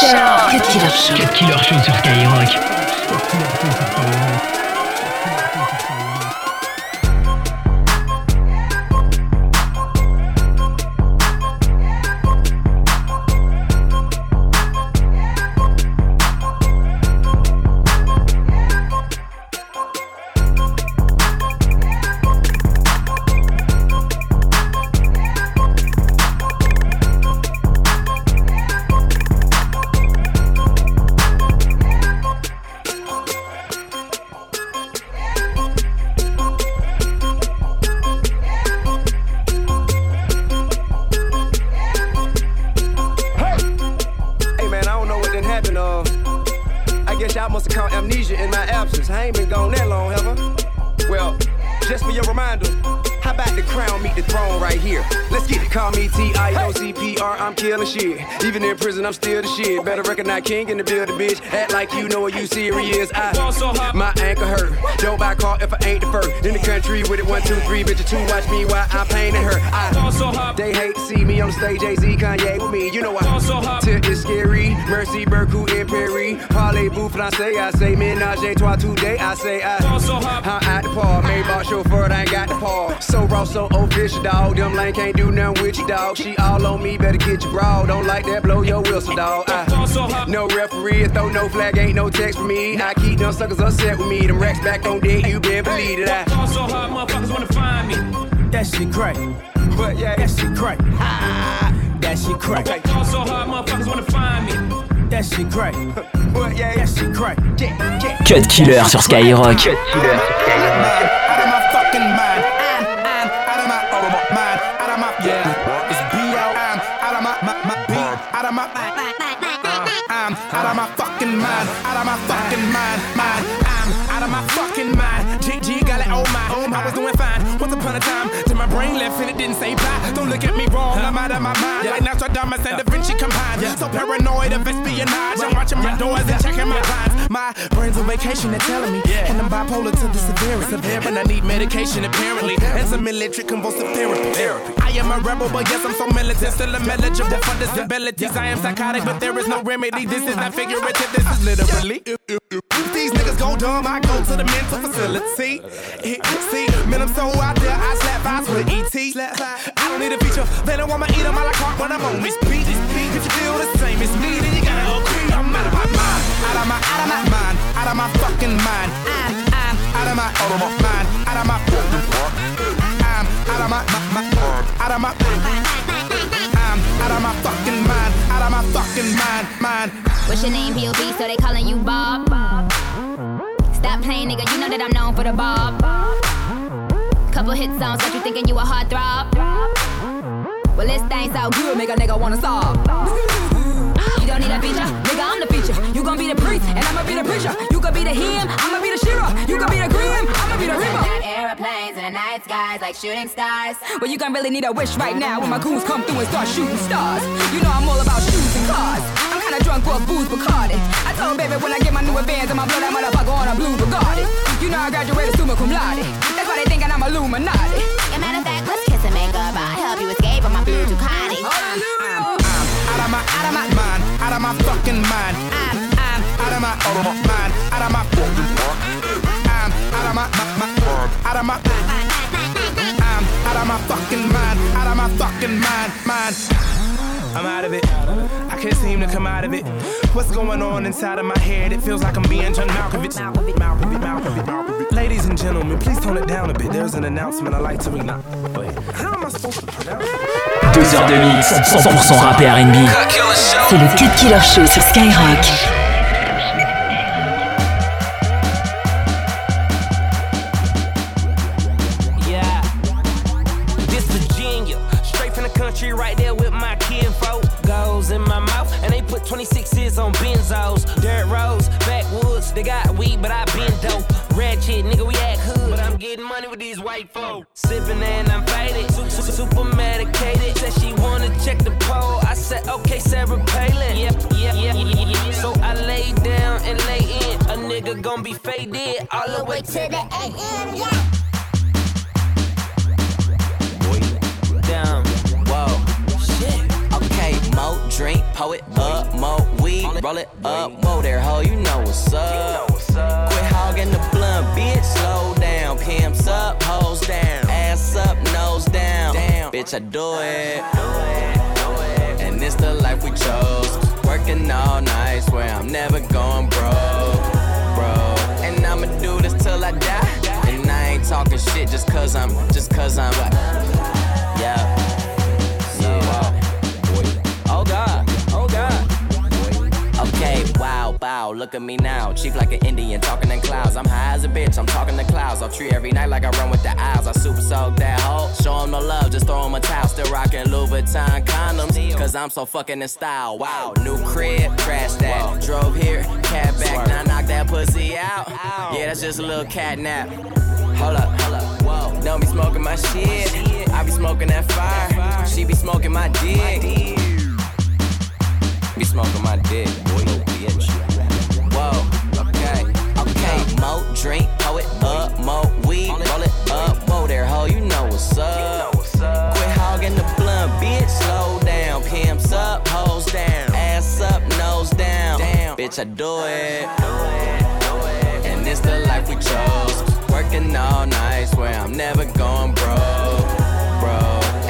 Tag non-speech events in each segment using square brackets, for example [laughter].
Killer Show. Cut Killer Show. Cut Killer Show sur Skyrock. King in prison, I'm still the shit. Better recognize King in the building, bitch. Act like you know what you serious. I my ankle hurt. Don't buy car if I ain't the first. In the country with it, one, two, three, bitch. Two, watch me while I'm painting her. I, they hate to see me on the stage. Jay Z, Kanye with me. You know why? I. Tip is scary. Mercy, Berku, and Perry. Parlez-vous français? I say ménage a trois today. I say I. I'm at the park. Maybach chauffeur, I ain't got the paw. So raw, so official, dog. Them lane can't do nothing with you, dog. She all on me, better get your bra. Don't like that, blow your whistle, dog. I, no referee, throw no flag, ain't no text for me. I keep them suckers upset with me. Them racks back on deck, you been believe it. I fall so hard, motherfuckers wanna find me. That shit crack. But yeah, that shit crack. Ah, that shit crack. Okay. Fall so hard, motherfuckers wanna find me. That shit crack. But yeah, that shit crack. Cut Killer sur Skyrock. Cut Killer sur Skyrock. I'm out of my fucking mind. Out of my fucking mind. Mind. I'm out of my fucking mind. G G got it. Oh my. Oh, I was doing fine. Once upon a time. till my brain left and it didn't say bye. Don't look at me wrong, I'm out of my mind. Like Nostradamus and Da Vinci combined. So paranoid of espionage. I'm watching my doors and checking my blinds. My brain's on vacation, they're telling me. And I'm bipolar to the severity. Severe, and I need medication apparently. And some electric convulsive therapy. I am a rebel, but yes, I'm so militant. Still a eligible for disabilities. I am psychotic, but there is no remedy. This is not figurative, this is literally. Dumb, I go to the mental facility. See, man, I'm so out there, I slap eyes with ET. I don't need a feature, they don't want my eat them a la carte when I'm on this beat. If you feel the same as me, then you gotta agree. I'm out of my mind, out of my, out of my mind, out of my fucking mind. I'm, I'm out of my, out of my mind, out of my, fucking mind. I'm out of my, my, my out of my, I'm out of my fucking mind, out of my fucking mind, mind. What's your name, B.o.B, so they calling you Bob? Stop playing, nigga, you know that I'm known for the Bob. Couple hit songs got you thinking you a heartthrob. Well, this thing so good, make a nigga wanna stop. You don't need a feature, nigga, I'm the feature. You gon' be the priest, and I'ma be the preacher. You could be the him, I'ma be the shira. You could be the grim, I'ma be the reaper. Airplanes in the night skies like shooting stars. Well, you gon' really need a wish right now when my goons come through and start shooting stars. You know I'm all about shoes and cars. I'm kinda drunk off booze Bacardi. I told baby when I get my new advance, I'ma blow that motherfucker on a blue Bugatti. You know I graduated summa cum laude. That's why they thinking I'm Illuminati. A matter of fact, let's kiss and make up. I'll help you escape on my blue Ducati. I'm, I'm out of my, out of my mind, out of my fucking mind. I'm, I'm out of my, out of my mind, out of my, fucking mind. I'm out of my, my, my out of my, I'm out of my fucking mind, out of my fucking mind, mind. I'm out of it. I can't seem to come out of it. What's going on inside of my head? It feels like I'm being John Malkovich. Malkovich, Malkovich, Malkovich, Malkovich. Ladies and gentlemen, please tone it down a bit. There's an announcement I like to read. Wait, how am I supposed to pronounce it? Deux heures de mix, 100% rap et R&B. C'est le Cut Killer Show sur Skyrock. Nigga gon' be faded all the way to the AM. Yeah. down. Whoa. Shit. Okay, mo drink, poet up, mo weed, roll it up, mo there, ho, you know what's up. Quit hogging the blunt, bitch, slow down. Pimps up, hoes down, ass up, nose down. Damn, bitch, I do it. And it's the life we chose. Working all night, swear I'm never going broke, I shit just cause I'm, just cause I'm what? Yeah. Uh, oh God, oh God. Okay, wow, bow, look at me now. Cheap like an Indian, talking in clouds. I'm high as a bitch, I'm talking to clouds. I'll treat every night like I run with the owls. I super soak that hoe. Show 'em no love, just throw throw 'em a towel. Still rocking Louboutin condoms, cause I'm so fucking in style. Wow, new crib, trash that. Drove here, cat back, now knock that pussy out. Yeah, that's just a little cat nap. Hold up, hold up, whoa. Don't be smoking my shit. I be smoking that fire. She be smoking my dick. Be smoking my dick, boy. Whoa, okay, okay. Mo drink, pull it up, mo weed, roll it up. Whoa there, ho, you know what's up. Quit hogging the blunt, bitch, slow down. Pimps up, hoes down, ass up, nose down. Bitch, I do it. And it's the life we chose. Working all night, swear I'm never going broke, bro.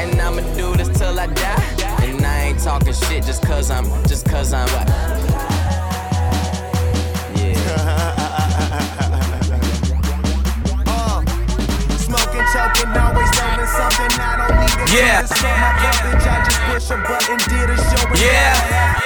And I'ma do this till I die. And I ain't talking shit just cause I'm, just cause I'm what? Smoking, choking, always learning something. I don't need to Yeah. So my bitch, I just push a button, did a show. and Yeah.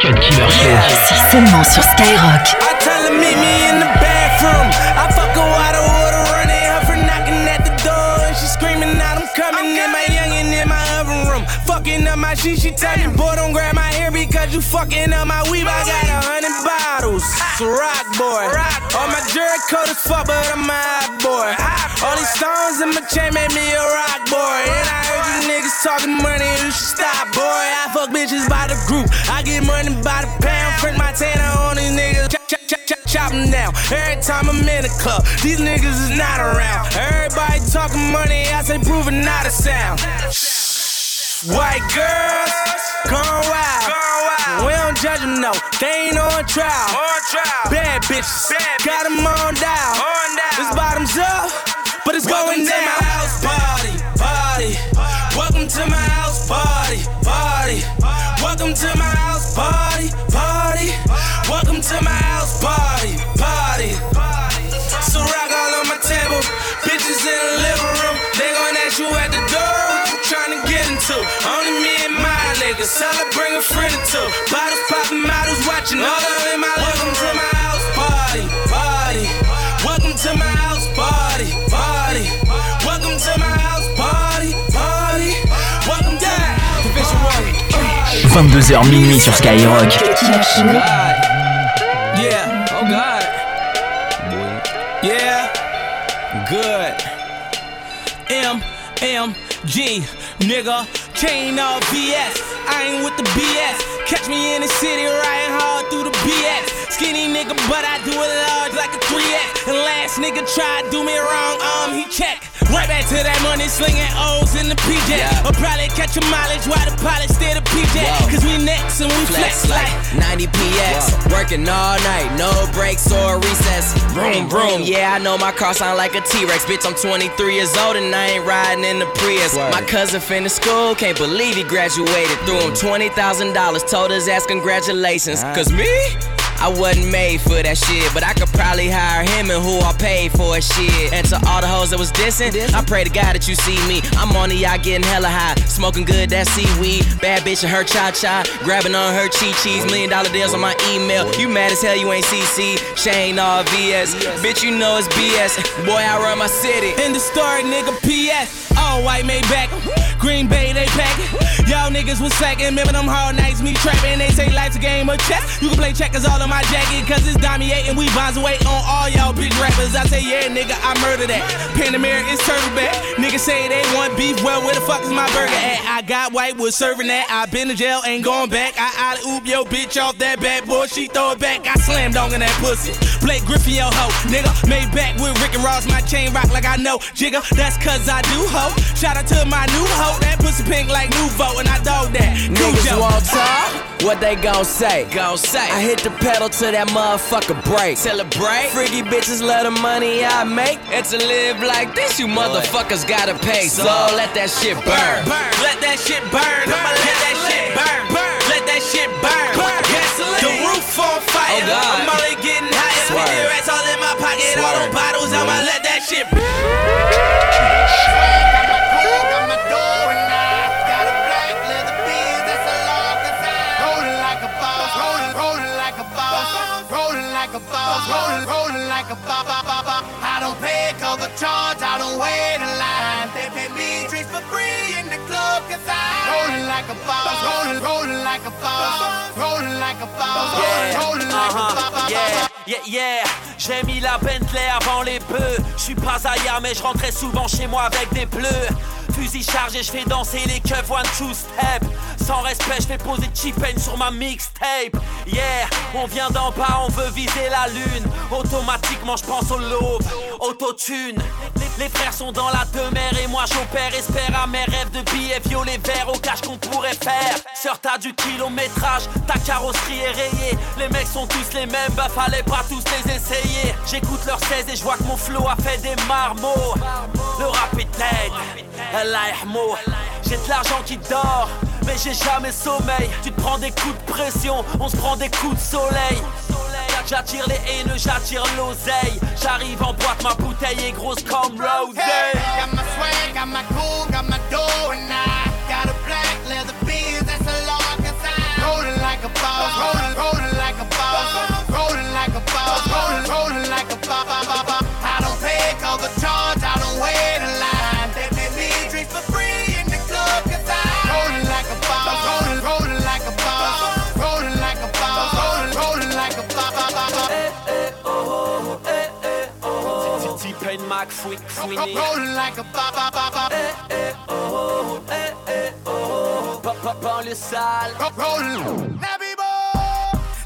Cut Killer Show. C'est seulement sur Skyrock. I tell her meet me in the bathroom. I fuck her while the water running, her for knocking at the door. And she screaming out, I'm coming in my youngin' in my oven room. Fucking up my shit, she tell me, boy, don't grab my hair because you fucking up my weave. I got a hundred bottles. It's a rock boy. All my jerk cold as fuck, but I'm a hot boy. All these stones in my chain make me a rock boy. And I heard you niggas talking money, you should stop, boy. I fuck bitches by the group. I get money by the pound. Print my tanner chop, them down. Every time I'm in the club, these niggas is not around. Everybody talking money, I say proving not a sound. White girls, gone wild. We don't judge them, no. They ain't on trial. Bad bitches, got them on down. This bottoms up, but it's going down. Welcome to my house party, party. Welcome to my house party, party. Welcome to my house party, party. Into. Only me and my niggas, tell her bring a friend or two. Bottles popping, models watching, all of in my Welcome to my house party, party. Welcome to my house party, party. Welcome to my house party, party. Welcome to Division One. 22h minuit sur Skyrock. Yeah. Oh God. Yeah. Good. M M G nigga. Chain of BS. I ain't with the BS. Catch me in the city riding hard through the BS. Skinny nigga, but I do it large like a 3X. And last nigga tried do me wrong, um, he check. Right back to that money slinging O's in the PJ. I'll probably catch a mileage while the pilot stay the PJ. Cause we next and we flex, Flex like 90 PX. Working all night, no breaks or recess. Vroom, vroom. Yeah, I know my car sound like a T Rex. Bitch, I'm 23 years old and I ain't riding in the Prius. My cousin finished school, can't believe he graduated. Threw him $20,000, told his ass congratulations. Cause me? I wasn't made for that shit, but I could probably hire him and who I paid for shit. And to all the hoes that was dissing, I pray to God that you see me. I'm on the yacht getting hella high, smoking good that seaweed. Bad bitch and her cha cha, grabbing on her chi chis. Million dollar deals on my email. You mad as hell you ain't CC. Shane all VS. Bitch, you know it's BS. Boy, I run my city. In the story, nigga, PS. All white made back. Green Bay, they pack Y'all niggas was slacking. Remember them hard nights, me trapping. They say life's a game of chess. You can play checkers all in my jacket, cause it's and we bonds away on all y'all big rappers. I say, yeah, nigga, I murder that. Panamera is turtle back. Niggas say they want beef. Well, where the fuck is my burger at? I got white was serving that. I been to jail, ain't going back. I oop yo bitch off that bad boy. She throw it back. I slam dong in that pussy. Blake Griffin, yo hoe. Nigga, made back with Rick and Ross. My chain rock like I know. Jigga, that's cause I do ho. Shout out to my new hoe. That pussy pink like Nouveau, and I dog that. Niggas won't talk. What they gon' say? Gon' say. I hit the pedal to that motherfucker break. Celebrate. Freaky bitches love the money I make. And to live like this, you motherfuckers gotta pay. So let that shit burn. burn. Let that shit burn. I'ma let that shit burn. burn. Let that shit burn. burn. Gasoline. The roof on fire. Oh, God. I'm only getting higher. Fifty rats all in my pocket. All Swerve. them bottles. I'ma let that shit burn. [laughs] I don't pay cover charge, I don't wait in line. They pay me drinks for free in the club, cause I'm rolling like a boss, rolling, rolling like a boss, rolling like a boss, rolling like a boss. Yeah, yeah, yeah. J'ai mis la Bentley avant les bœufs. Je suis pas ailleurs, mais je rentrais souvent chez moi avec des bleus. Fusil chargé, je fais danser les keufs one two step. Sans respect, je fais poser Chipen sur ma mixtape. Yeah, on vient d'en bas, on veut viser la lune. Automatiquement, je pense au l'aube. Autotune. Les, frères sont dans la demeure et moi j'opère. Espère à mes rêves de billets violets verts au cash qu'on pourrait faire. Sœur, t'as du kilométrage, ta carrosserie est rayée. Les mecs sont tous les mêmes, bah fallait pas tous les essayer. J'écoute leurs 16 et je vois que mon flow a fait des marmots. Le rap est dead, J'ai de l'argent qui dort, mais j'ai jamais sommeil. Tu te prends des coups de pression, on se prend des coups de soleil. J'attire les haineux, j'attire l'oseille. J'arrive en boîte, ma bouteille est grosse comme I Rolling like a ba ba ba ba. Eh eh oh, eh eh oh. Pas pas pas le sale. Rolling.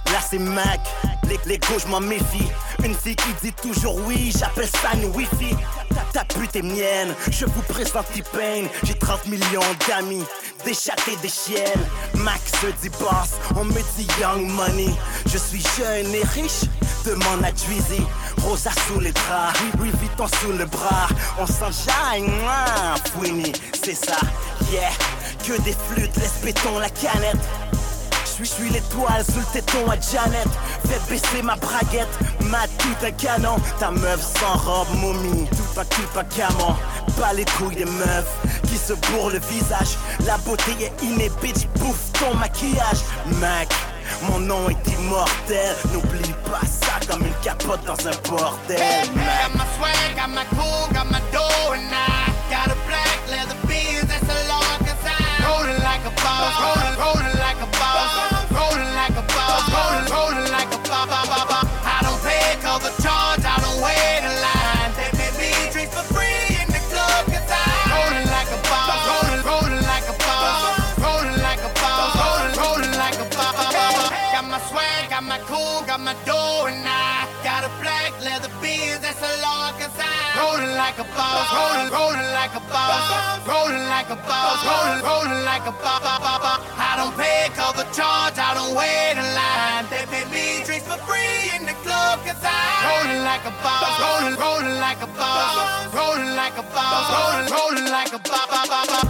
Là c'est Mac, les, les gauches m'en méfie. Une fille qui dit toujours oui, j'appelle ça une wifi. Ta, ta pute est mienne, je vous présente T-Pain. J'ai 30 millions d'amis, des chats et des chiennes. Max se dit boss, on me dit young money. Je suis jeune et riche, demande à Dweezy. Rosa sous les draps, Louis Vuitton sous le bras. On s'enjaille, mouah, Fouini, c'est ça, yeah. Que des flûtes, laisse béton la canette. Je suis l'étoile sous le téton à Janet. Fais baisser ma braguette, ma tout un canon. Ta meuf sans robe, momie, tout un cul pas camon. Pas les couilles des meufs qui se bourrent le visage. La beauté est innée, bouffe ton maquillage. Mac, mon nom est immortel. N'oublie pas ça comme une capote dans un bordel. Mac. Got my swag, got my cool, got my dough, and I got a black like a boss, rolling, rolling like a boss, rolling like a boss, rolling, rolling like a boss. I don't pay cover charge, I don't wait in line. They pay me drinks for free in the club, cause I rolling like a boss, rolling, rolling like a boss, rolling like a boss, rolling, rolling like a boss.